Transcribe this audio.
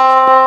you